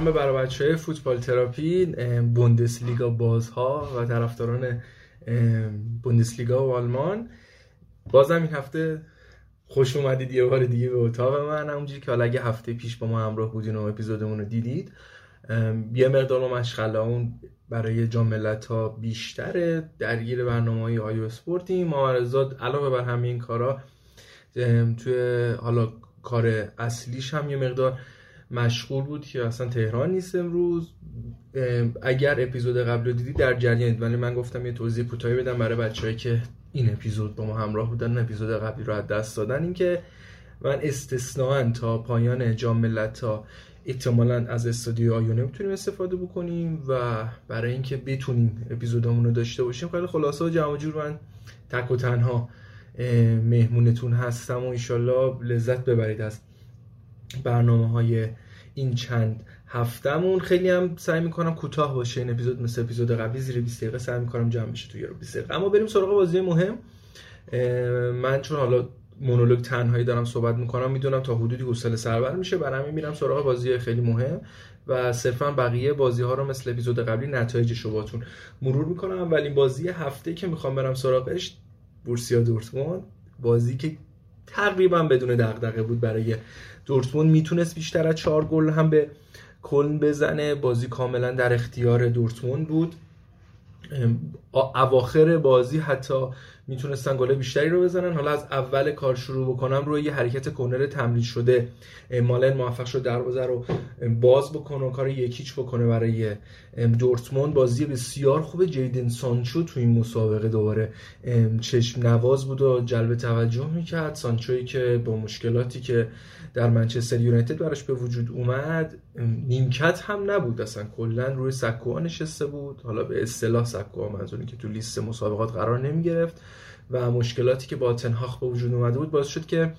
سلام به برای بچه فوتبال تراپی بوندسلیگا بازها و طرفداران بوندسلیگا و آلمان. بازم این هفته خوش اومدید یه بار دیگه به اتاق من. همونجوری که حالا اگه هفته پیش با ما همراه بودین و اپیزودمون رو دیدید یه مقدار مشغله اون برای جام ملت ها بیشتره درگیر برنامه های آیو اسپورتی معارضات علاوه بر همه این کارا توی حالا کار اصلیش هم یه مقدار مشغول بود که اصلا تهران نیست امروز. اگر اپیزود قبل رو دیدی در جریانید. ولی من گفتم یه توضیح کوتاهی بدم برای بچه‌ای که این اپیزود با ما همراه بودن اپیزود قبلی رو از دست دادن. اینکه من استثناا تا پایان جام ملت ها احتمالا از استودیو آیونه می‌تونیم استفاده بکنیم و برای اینکه بتونیم اپیزودمون رو داشته باشیم خیلی خلاصه و جمع جور من تک و تنها مهمونتون هستم و ایشالله لذت ببرید از برنامه های این چند هفتهمون. خیلی هم سعی می‌کنم کوتاه باشه. این اپیزود مثل اپیزود قبلی زیر 20 دقیقه سعی می‌کنم جمع بشه تو یه 20 دقیقه. اما بریم سراغ بازی مهم. من چون حالا مونولوگ تنهایی دارم صحبت می‌کنم می‌دونم تا حدودی حوصله سربر میشه. برای همین میرم سراغ بازی خیلی مهم. و صرفا بقیه بازی ها رو مثل اپیزود قبلی نتایجش رو مرور می‌کنم. اولین بازی هفته که می‌خوام برم سراغش بورسیا دورتموند. بازی که تقریبا بدون دغدغه بود برای دورتموند. می‌تونست بیشتر از چهار گل هم به کلن بزنه. بازی کاملا در اختیار دورتموند بود. اواخر بازی حتی می‌تونستن گل بیشتری رو بزنن. حالا از اول کار شروع بکنم روی یه حرکت کنر تمرین شده. مالن موفق شد دروازه رو باز بکنه و کار یکیچ بکنه برای دورتموند. بازی بسیار خوب جیدن سانچو تو این مسابقه دوباره چشم نواز بود و جلب توجه می‌کرد. سانچوی که با مشکلاتی که در منچستر یونایتد براش به وجود اومد نیمکت هم نبود اصلا. کلا روی سکوها نشسته بود. حالا به اصطلاح سکوها منظوری که تو لیست مسابقات قرار نمی گرفت و مشکلاتی که با تنهاخ به وجود اومده بود باعث شد که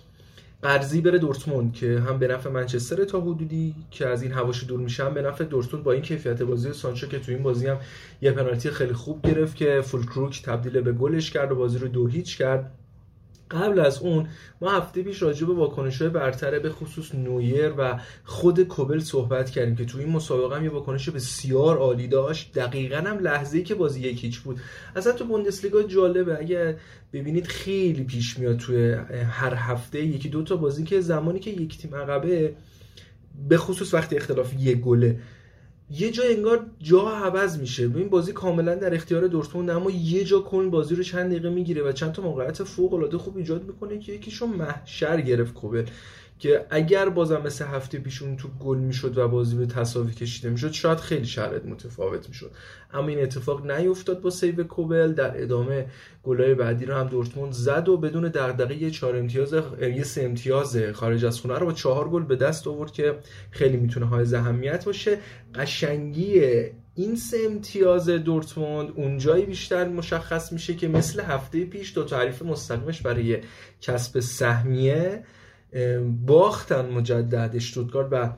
قرضی بره دورتموند که هم به نفع منچستر تا حدودی که از این هواش دور میشه هم به نفع دورتموند با این کیفیت بازی سانچو که تو این بازی هم یه پنالتی خیلی خوب گرفت که فولکروک تبدیل به گلش کرد و بازی رو دو هیچ کرد. قبل از اون ما هفته پیش راجع به واکنش های برتره به خصوص نویر و خود کوبل صحبت کردیم که تو این مسابقه هم یه واکنش بسیار عالی داشت. دقیقا هم لحظه که بازی یکیچ بود. اصلا تو بوندسلیگا جالبه. اگه ببینید خیلی پیش میاد توی هر هفته یکی دو تا بازی که زمانی که یک تیم عقبه به خصوص وقتی اختلاف یک گله یه جا انگار جا عوض میشه. این بازی کاملا در اختیار دورتموند اما یه جا کن بازی رو چند دقیقه می‌گیره و چند تا موقعیت فوق العاده خوب ایجاد می‌کنه که یکیشون محشر گرفت کوبل که اگر بازم مثل هفته پیش اون تو گل می‌شد و بازی به تساوی کشیده می‌شد شاید خیلی شرایط متفاوت می‌شد. اما این اتفاق نیفتاد با سیو کوبل در ادامه گلای بعدی رو هم دورتموند زد و بدون دغدغه یه چهار امتیاز یه سه امتیاز خارج از خونه رو با چهار گل به دست آورد که خیلی می‌تونه های اهمیت باشه. قشنگی این سه امتیاز دورتموند اونجایی بیشتر مشخص میشه که مثل هفته پیش دو تعریف مستقیمش برای کسب سهمیه باختن مجدد اشتوتگارت و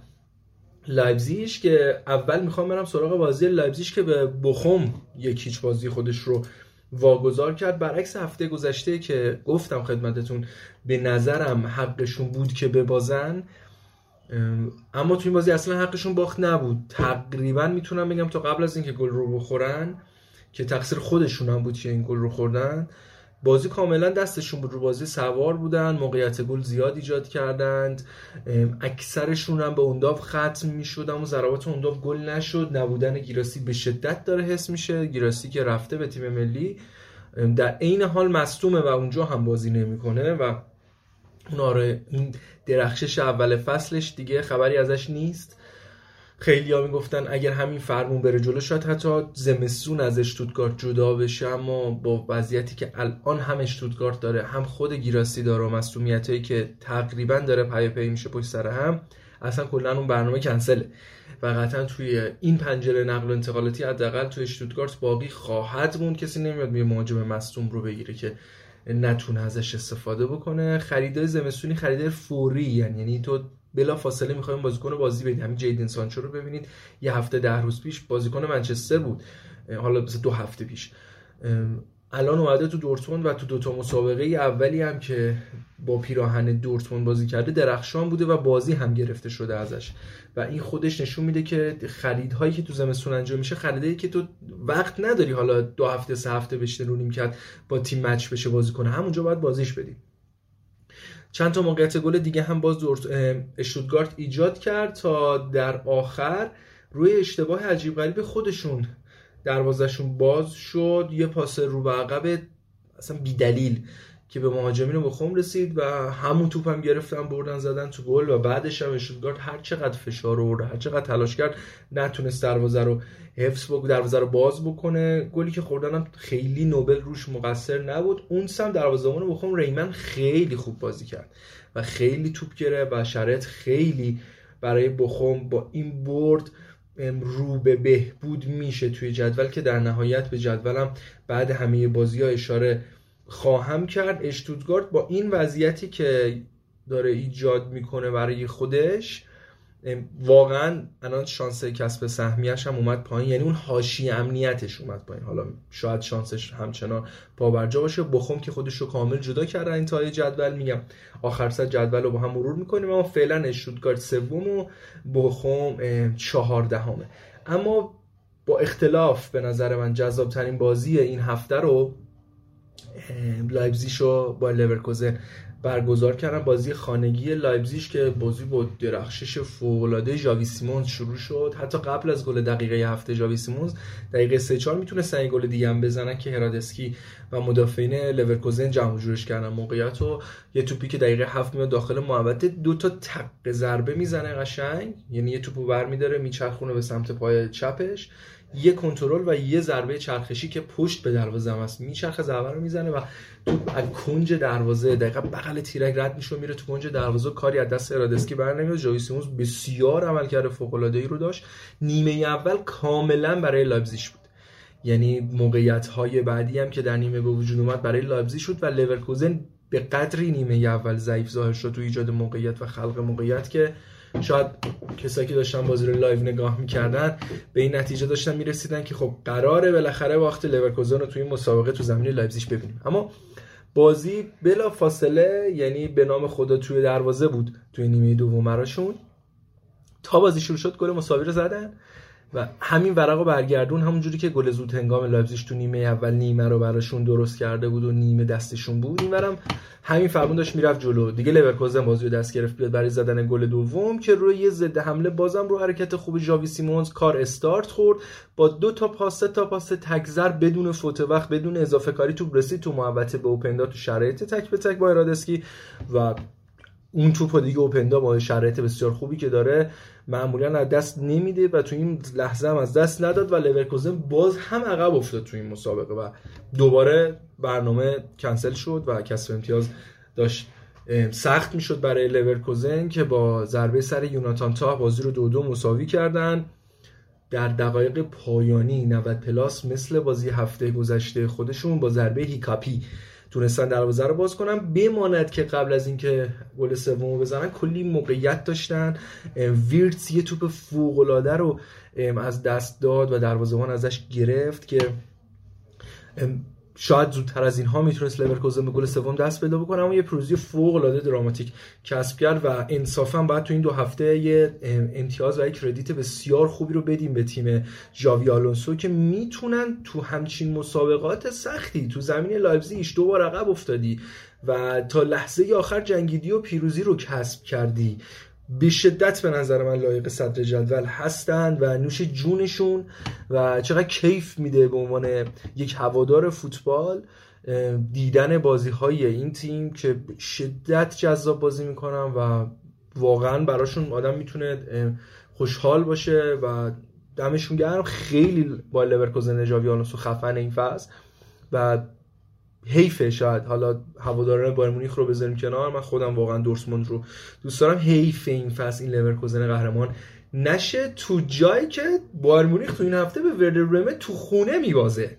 لایبزیش که اول می‌خوام برم سراغ بازی لایبزیش که به بخوم یک هیچ بازی خودش رو واگذار کرد. برعکس هفته گذشته که گفتم خدمتتون به نظرم حقشون بود که ببازن. اما تو این بازی اصلا حقشون باخت نبود. تقریبا می‌تونم بگم تا قبل از اینکه گل رو بخورن که تقصیر خودشون هم بود که این گل رو خوردن بازی کاملا دستشون بود رو بازی سوار بودن موقعیت گل زیاد ایجاد کردند. اکثرشون هم به اونداف ختم می‌شد اما ضربات اونداف گل نشد. نبودن گیراسی به شدت داره حس میشه. گیراسی که رفته به تیم ملی. در عین حال مصدومه و اونجا هم بازی نمی‌کنه و اون درخشش اول فصلش دیگه خبری ازش نیست. خیلی ها می‌گفتن اگر همین فرمون بره جلو شاید حتی زمستون از اشتوتگارت جدا بشه اما با وضعیتی که الان هم اشتوتگارت داره هم خود گیراسی داره و مسئولیت هایی که تقریبا داره پی پی میشه پشت سر هم اصلا کلا اون برنامه کنسله. و قطعا توی این پنجره نقل و انتقالاتی حداقل توی اشتوتگارت باقی خواهد موند. کسی نمیاد یه مهاجم مصدوم رو بگیره که نتونه ازش استفاده بکنه. خریدای زمستونی خریدای فوری یعنی یعنی تو بلا فاصله می‌خوایم بازیکن بازی بدیم. همین جیدن سانچو رو ببینید. یه هفته ده روز پیش بازیکن منچستر بود. حالا مثل دو هفته پیش. الان اومده تو دورتموند و تو دوتا مسابقه اولی هم که با پیراهن دورتموند بازی کرده درخشان بوده و بازی هم گرفته شده ازش. و این خودش نشون میده که خریدهایی که تو زمستون انجام میشه خریدهایی که تو وقت نداری حالا دو هفته سه هفته بشه رو کرد با تیم مچ بشه بازی کنه. همونجا باید بازیش بدی چند تا موقعیت گل دیگه هم باز دورت اشتوتگارت ایجاد کرد تا در آخر روی اشتباه عجیب غریب خودشون دروازشون باز شد. یه پاس رو به عقب اصلا بیدلیل. که به مهاجمین بخوم رسید و همون توپ هم گرفتن بردن زدن تو گل و بعدش هم اشتوتگارت هر چقدر فشار آورد هر چقدر تلاش کرد نتونست دروازه رو حفظ بکنه دروازه رو باز بکنه. گلی که خوردن هم خیلی نوبل روش مقصر نبود. اون سم دروازه‌بان بخوم ریمن خیلی خوب بازی کرد و خیلی توپ گرفت و شرایط خیلی برای بخوم با این برد رو به بهبود میشه توی جدول که در نهایت به جدولم بعد همه بازی ها اشاره خواهم کرد اشتوتگارت با این وضعیتی که داره ایجاد می‌کنه برای خودش واقعا الان شانس کسب سهمیش هم اومد پایین. یعنی اون حاشیه امنیتش اومد پایین. حالا شاید شانسش همچنان پابرجا باشه. بخوم که خودش رو کامل جدا کرده انتهای جدول. میگم آخر سر جدول رو با هم مرور می‌کنیم اما فعلا اشتوتگارت سوم و بخوم چهاردهمه اما با اختلاف به نظر من جذاب ترین بازی این هفته رو لایپزیش و بایر لورکوزن برگزار کردن. بازی خانگی لایپزیش که بازی با درخشش فوق‌العاده ژاوی سیمونز شروع شد. حتی قبل از گل دقیقه هفتش ژاوی سیمونز دقیقه 3 4 می‌تونه گل دیگه هم بزنن که هرادسکی و مدافعین لورکوزن جمع جورش کردن. موقعیت و یه توپی که دقیقه 7 میاد داخل محوطه دو تا تق ضربه می‌زنه قشنگ. یعنی یه توپو برمیداره میچرخونه به سمت پای چپش. یه کنترل و یه ضربه چرخشی که پشت به دروازه هم است میچرخه ضربه رو می‌زنه و توپ از کنج دروازه دقیقا بغل تیرک رد میشه میره تو کنج دروازه کاری از دست هرادسکی بر نمیاد. ژاوی سیمونز بسیار عملکرد فوق العاده ای رو داشت. نیمه اول کاملا برای لایپزیگ بود. یعنی موقعیت های بعدی هم که در نیمه به وجود اومد برای لایپزیگ شد و لورکوزن به قدری نیمه اول ضعیف ظاهر شد تو ایجاد موقعیت و خلق موقعیت که شاید کسایی که داشتن بازی رو live نگاه می‌کردن به این نتیجه داشتن می‌رسیدن که خب قراره بالاخره باخت لورکوزن رو توی این مسابقه تو زمین لایپزیگ ببینیم. اما بازی بلا فاصله یعنی به نام خدا توی دروازه بود توی نیمه دوم براشون. تا بازی شروع شد گل مساوی رو زدن. و همین ورق و برگردون همونجوری که گل زود هنگام لایپزیگ تو نیمه اول نیمه رو براشون درست کرده بود و نیمه دستشون بود. اینورم همین فرمون داشت می‌رفت جلو. دیگه لورکوزن بازی رو دست گرفت بیاد برای زدن گل دوم که روی یه ضد حمله بازم رو حرکت خوب ژاوی سیمونز کار استارت خورد. با دو تا پاس تا پاس تک ضرب بدون فوت وقت بدون اضافه کاری توپ رسید تو محوطه به اوپندا تو شرایط تک به تک با هرادسکی و اون توپ دیگه اوپندا با شرایط بسیار خوبی که داره معمولا از دست نمیده و تو این لحظه هم از دست نداد و لورکوزن باز هم عقب افتاد تو این مسابقه و دوباره برنامه کنسل شد و کسب امتیاز داشت. سخت می‌شد برای لورکوزن که با ضربه سر یوناتان تاه بازی رو دو دو مساوی کردن. در دقایق پایانی 90 plus مثل بازی هفته گذشته خودشون با ضربه هینکاپی تونستن دروازه رو باز کنن. بماند که قبل از اینکه گل سومو بزنن کلی موقعیت داشتن. ویرتس یه توپ فوق العاده رو از دست داد و دروازه‌بان ازش گرفت که شاید زودتر از اینها می‌تونست لورکوزن به گل سوم دست پیدا بکنه اما یه پیروزی فوق العاده دراماتیک کسب کرد و انصافا باید تو این دو هفته یه امتیاز و یک credit بسیار خوبی رو بدیم به تیم ژاوی آلونسو که می‌تونن تو همچین مسابقات سختی تو زمین لایپزیگ دو بار عقب افتادی و تا لحظه آخر جنگیدی و پیروزی رو کسب کردی. به شدت به نظر من لایق صدر جدول هستند و نوش جونشون و چقدر کیف میده به عنوان یک هوادار فوتبال دیدن بازی های این تیم که شدت جذاب بازی می‌کنن و واقعا براشون آدم می‌تونه خوشحال باشه و دمشون گرم. خیلی با لورکوزن جاوی آلونسو خفن این فصل و حیفه شاید. حالا هواداران بایر مونیخ رو بذاریم کنار. من خودم واقعا دورتموند رو دوست دارم. حیف این فصل این لورکوزن قهرمان نشه. تو جایی که بایرن مونیخ تو این هفته به وردر برمه تو خونه میبازه.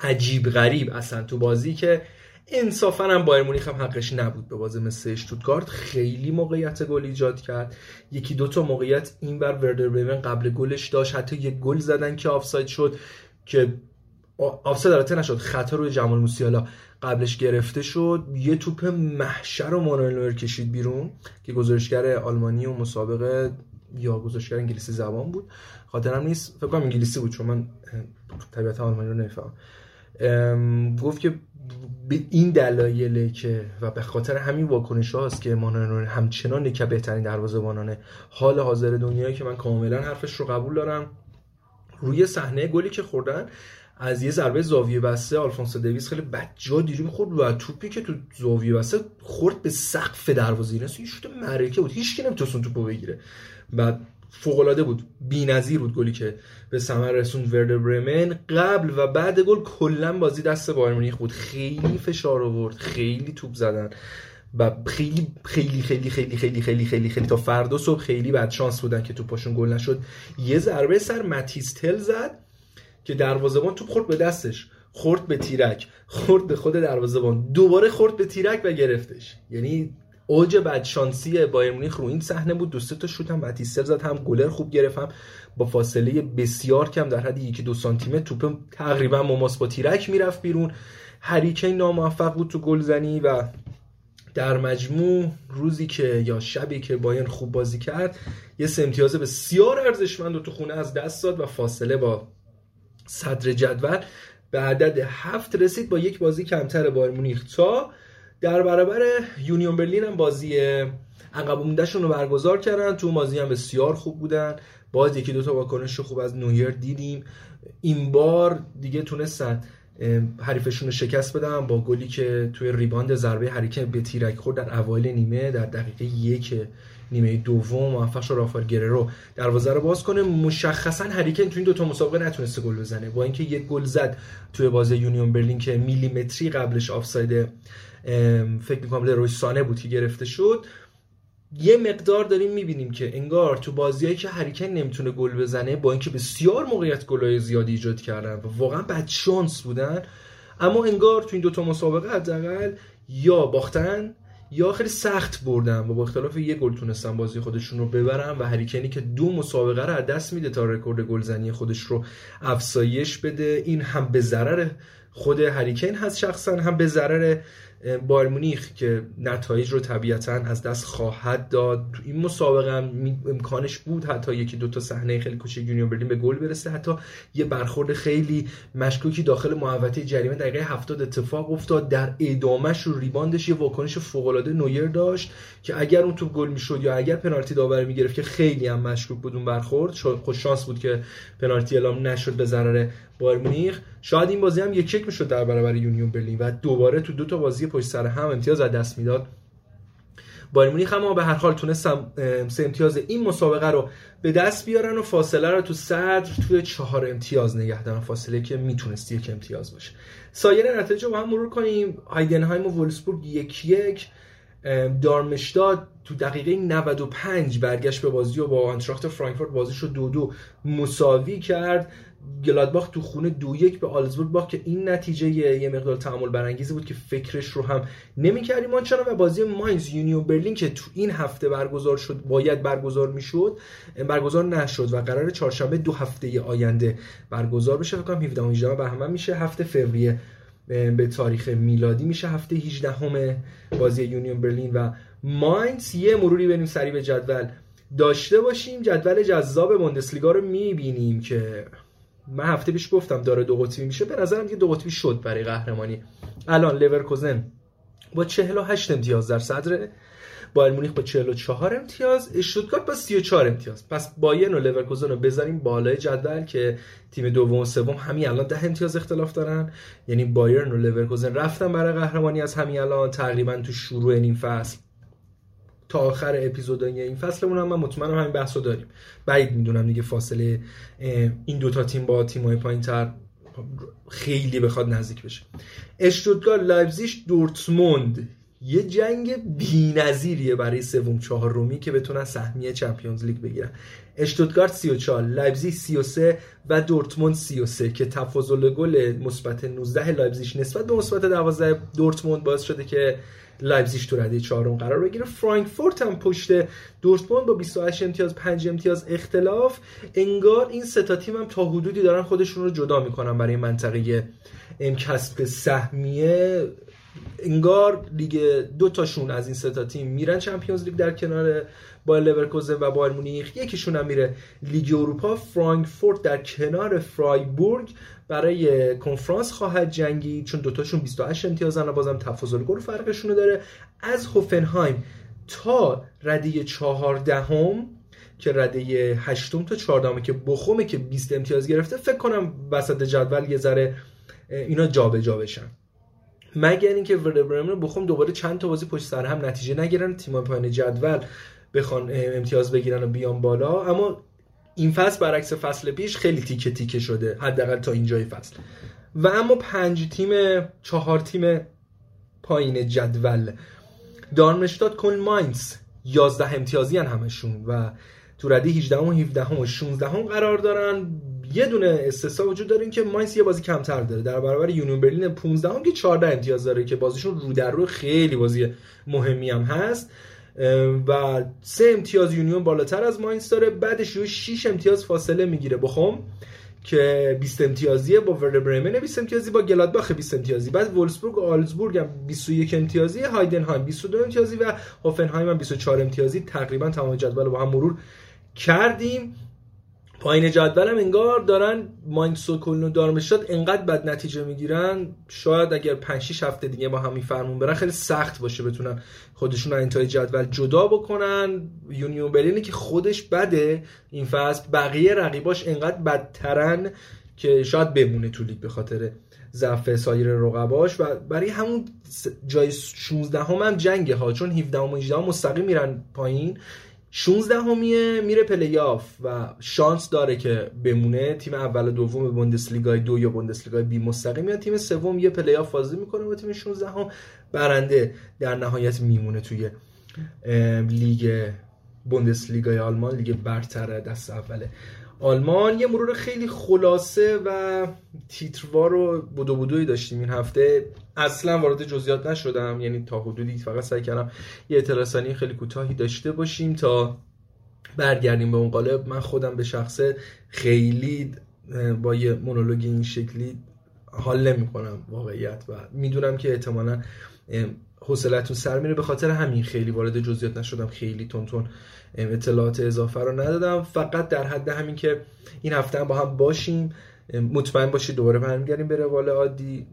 عجیب غریب اصلا تو بازی که انصافا هم بایرن مونیخ هم حقش نبود یه بازی مثل اشتوتگارت خیلی موقعیت گل ایجاد کرد. یکی دو تا موقعیت این بر وردر قبل گلش داشت. حتی یک گل زدن که آفساید شد که آفساید البته نشد خطا روی جمال موسیالا قبلش گرفته شد. یه توپ محشر و مانوئل کشید بیرون که گزارشگر آلمانی و مسابقه یا گزارشگر انگلیسی زبان بود. خاطرم نیست فکر کنم انگلیسی بود چون من طبیعت آلمانی رو نمی‌فهمم. گفت که به این دلایله که و به خاطر همین واکنش هاست که مانوئل همچنان که بهترین دروازه‌بانان حال حاضر دنیایی که من کاملا حرفش رو قبول دارم. روی صحنه گلی که خوردن از یه ضربه زاویه بسته آلفونسو دیویس خیلی بجا دیری خورد و توپی که تو زاویه بسته خورد به سقف دروازه این شوت معرکه بود. هیچ کی نمی‌تونست توپو بگیره. بعد فوق العاده بود. بی‌نظیر بود گلی که به ثمر رسوند وردر برمن. قبل و بعد گل کلا بازی دست بایر مونیخ بود. خیلی فشار آورد. خیلی توپ زدن. و خیلی خیلی خیلی خیلی خیلی خیلی خیلی خیلی تا فردا صبح خیلی بد شانس بودن که توپاشون گل نشد. یه ضربه سر ماتیستل زد. که دروازه‌بان توپ خورد به دستش خورد به تیرک خورد به خود دروازه‌بان. دوباره خورد به تیرک و گرفتش. یعنی اوج بدشانسی بایر مونیخ رو این صحنه بود. دو تا شوت هم باتیستر زد هم گلر خوب گرفتم با فاصله بسیار کم در حد یکی دو سانتی متر توپ تقریبا مماس با تیرک می‌رفت بیرون. هریکین ناموفق بود تو گلزنی و در مجموع روزی که یا شبی که باین خوب بازی کرد یه سه امتیاز بسیار ارزشمند رو تو خونه از دست داد و فاصله با صدر جدول به عدد هفت رسید با یک بازی کمتر بایرن مونیخ. تا در برابر یونیون برلین هم بازی عقب موندهشون رو برگزار کردن. تو بازی هم بسیار خوب بودن. باز یکی دو تا واکنش خوب از نویر دیدیم. این بار دیگه تونستن حریفشون رو شکست بدن با گلی که توی rebound ضربه هری کین به تیرک خورد در اوایل نیمه در دقیقه یک نیمه دوم موفق شد رافائل گررو دروازه رو باز کنه. مشخصا هریکن تو این دو تا مسابقه نتونسته گل بزنه. با اینکه یک گل زد توی بازی یونیون برلین که میلیمتری قبلش آفساید فکر می‌کنم روی سانه بود که گرفته شد. یه مقدار داریم می‌بینیم که انگار تو بازیایی که هریکن نمی‌تونه گل بزنه با اینکه بسیار موقعیت گلای زیادی ایجاد کردن و واقعا بد شانس بودن اما انگار تو این دوتا مسابقه حداقل یا باختن یا خیلی سخت بردن و با اختلاف یه گل تونستن بازی خودشون رو ببرن و هری کینی که دو مسابقه رو از دست میده تا رکورد گلزنی خودش رو افزایش بده. این هم به ضرر خود هری کین هست شخصا هم به ضرر بایرن مونیخ که نتایج رو طبیعتا از دست خواهد داد. تو این مسابقه هم امکانش بود حتی یکی دو تا صحنه خیلی کوچیک یونیون برلین به گل برسه. حتی یه برخورد خیلی مشکوکی داخل محوطه جریمه دقیقه 70 اتفاق افتاد. در ادامهش رو rebound ش یه واکنش فوق العاده نویر داشت که اگر اون توپ گل می‌شد یا اگر پنالتی داور می‌گرفت که خیلی هم مشکوک بود اون برخورد. خوش شانس بود که پنالتی اعلام نشد به ضرر بایرن مونیخ. شاید این بازی هم یک یک می‌شد در برابر یونیون برلین و دوباره تو دو تا بازی پشت سر هم امتیاز از دست می‌داد. بایرن مونیخ اما به هر حال تونستن سه امتیاز این مسابقه رو به دست بیارن و فاصله رو تو صدر توی چهار امتیاز نگه دارن. فاصله که می‌تونست یک امتیاز باشه. سایر نتایج رو هم مرور کنیم. هایدنهایم و وولفسبورگ یک یک. دارمشتات تو دقیقه 95 برگشت به بازی و با آینتراخت فرانکفورت بازیش رو دو دو مساوی کرد. گلادباخ تو خونه دو یک به آگزبورگ باخت که این نتیجه یه مقدار تامل برانگیزی بود که فکرش رو هم نمی‌کردیم. آنچنان و بازی ماینز یونیون برلین که تو این هفته برگزار شد باید برگزار می‌شد برگزار نشد و قرار چهارشنبه دو هفته آینده برگزار بشه. فکر کنم 17 و 18 بهمن میشه. هفته فوریه به تاریخ میلادی میشه. هفته 18 همه بازی یونیون برلین و ماینز. یه مروری بریم سری به جدول. داشته باشیم. جدول جذاب بوندسلیگا رو می‌بینیم که من هفته پیش گفتم داره دو قطبی میشه. به نظرم دیگه دو قطبی شد برای قهرمانی. الان لورکوزن با 48 امتیاز در صدر بایرن مونیخ با 44 امتیاز اشتوتگارت با 34 امتیاز. پس بایرن و لورکوزن رو بذاریم بالای جدول که تیم دوم و سوم همین الان 10 امتیاز اختلاف دارن. یعنی بایرن و لورکوزن رفتن برای قهرمانی از همین الان تقریبا تو شروع این فصل. تا آخر اپیزودهای این فصلمون هم من مطمئنم همین بحثو داریم. بعید می‌دونم دیگه فاصله این دوتا تیم با تیم‌های پایینتر خیلی بخواد نزدیک بشه. اشتوتگارت لایپزیگ دورتموند یه جنگ بی‌نظیریه برای سوم چهارمی که بتونن سهمیه Champions League بگیرن. اشتوتگارت 34 لایپزیگ 33 و دورتموند 33 که تفاضل گل مثبت 19 لایپزیگ نسبت به مثبت 12 دورتموند باعث شده که لایپزیگ تو رده چهارم قرار بگیره. فرانکفورت هم پشت دورتموند با 28 امتیاز 5 امتیاز اختلاف. انگار این سه تا تیم هم تا حدودی دارن خودشون رو جدا می‌کنن برای منطقه کسب سهمیه. انگار لیگ دو تاشون از این سه تا تیم میرن چمپیونز لیگ در کنار با لورکوزن و بایر مونیخ. یکیشون هم میره لیگ اروپا. فرانکفورت در کنار فرایبورگ. برای کنفرانس خواهد جنگی چون دوتاشون 28 امتیازن و بازم تفاضل گل فرقشون داره. از هوفنهایم تا رده چهاردهم که رده هشتم تا چهاردهمه که بخومه که 20 امتیاز گرفته فکر کنم وسط جدول یه ذره اینا جابجا جا بشن. مگر اینکه ورده بخوام دوباره چند تا بازی پشت سر هم نتیجه نگیرن تیم پایین جدول بخوان امتیاز بگیرن و بیان بالا. اما این فصل برعکس فصل پیش خیلی تیکه تیکه شده حداقل تا اینجای فصل. و اما پنج تیم چهار تیم پایین جدول. دارمشتاد کن ماینز 11 امتیازی هن همشون و تو رده 18 و 17 و 16 هم قرار دارن. یه دونه استثنا وجود داره که ماینتس یه بازی کمتر داره. در برابر یونیون برلین 15 هم که 14 امتیاز داره که بازیشون رو در رو خیلی بازی مهمی هم هست. و سه امتیاز یونیون بالاتر از ماینتس داره. بعدش یه 6 امتیاز فاصله می‌گیره. بوخوم که 20 امتیازیه با وردر برمن 20 امتیازی با گلادباخ 20 امتیازی. بعد وولفسبورگ و آگزبورگ هم 21 امتیازی هایدنهایم 22 امتیازی و هوفنهایم هم 24 امتیازی. تقریبا تمام جدول با هم مرور کردیم. پایین جدولم انگار دارن ماینتس و و دارمشتات انقدر بد نتیجه می‌گیرن. شاید اگر 5 6 هفته دیگه با همین فرمون برن خیلی سخت باشه بتونن خودشون انتهای جدول جدا بکنن. یونیون برلینی که خودش بده این فصل بقیه رقیباش انقدر بدترن که شاید بمونه تو لیگ به خاطر ضعف سایر رقباش. و برای همون جای 16 هم, هم جنگه ها چون 17 و 18 مستقیم میرن پایین. 16 همیه میره پلیاف و شانس داره که بمونه. تیم اول و دوم بوندسلیگای دو یا بوندسلیگای بی مستقیم یا تیم سوم یه پلیاف بازی می‌کنه با تیم 16 هم برنده در نهایت میمونه توی لیگ بوندسلیگای آلمان لیگ برتر دست اوله. آلمان یه مرور خیلی خلاصه و تیتروار و بودو بودوی داشتیم این هفته. اصلا وارد جزئیات نشدم یعنی تا حدودی فقط سعی کردم یه اطلاع خیلی کوتاهی داشته باشیم تا برگردیم به اون قالب. من خودم به شخصه خیلی با یه مونولوگ این شکلی حال نمی کنم واقعیت و می‌دونم که احتمالا حوصلتون سر میره. به خاطر همین خیلی وارد جزئیات نشدم. خیلی تون تون اطلاعات اضافه رو ندادم. فقط در حد همین که این هفته هم با هم باشیم مطمئن باشید دوباره برمیگردیم به روال عادی.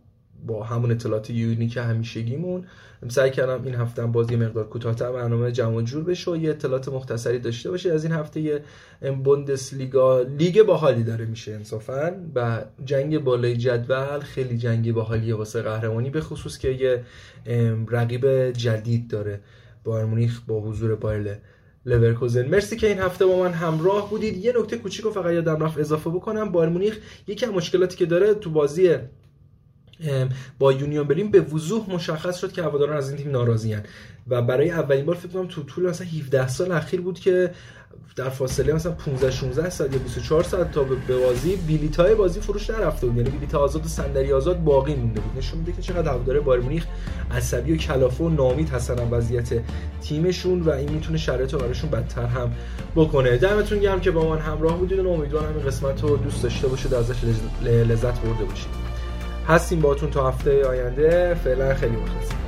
با همون اطلاعات unique همیشگیمون. سعی کردم این هفته هم بازی مقدار کوتاه‌تر برنامه جمع جور بشه و یه اطلاعات مختصری داشته باشه از این هفته یه بوندسلیگا لیگ باحالی داره میشه انصافا و جنگ بالای جدول خیلی جنگی باحالیه واسه قهرمانی به خصوص که یه رقیب جدید داره بایرن مونیخ با حضور بایر لورکوزن. مرسی که این هفته با من همراه بودید. یه نکته کوچیک فقط یادم رفت اضافه بکنم. بایرن مونیخ یکی از مشکلاتی که داره تو بازی با یونیون برلین به وضوح مشخص شد که هواداران از این تیم ناراضی و برای اولین بار فکر کنم تو طول مثلا 17 سال اخیر بود که در فاصله مثلا 15 16 ساعت یا 24 ساعت تا به بازی بلیط های بازی فروش نرفته بود. یعنی بلیط آزاد و صندلی آزاد باقی مونده بود. نشون میده که چقدر هوادار بایر مونیخ عصبی و کلافه و نامید هستن وضعیت تیمشون و این می‌تونه شرایط براشون بدتر هم بکنه. دمتون گرم که با من همراه بودید و امیدوارم این قسمت رو دوست داشته باشید ازش لذت برده باشید. هستیم باتون تا هفته آینده. فعلا خیلی مخلصیم.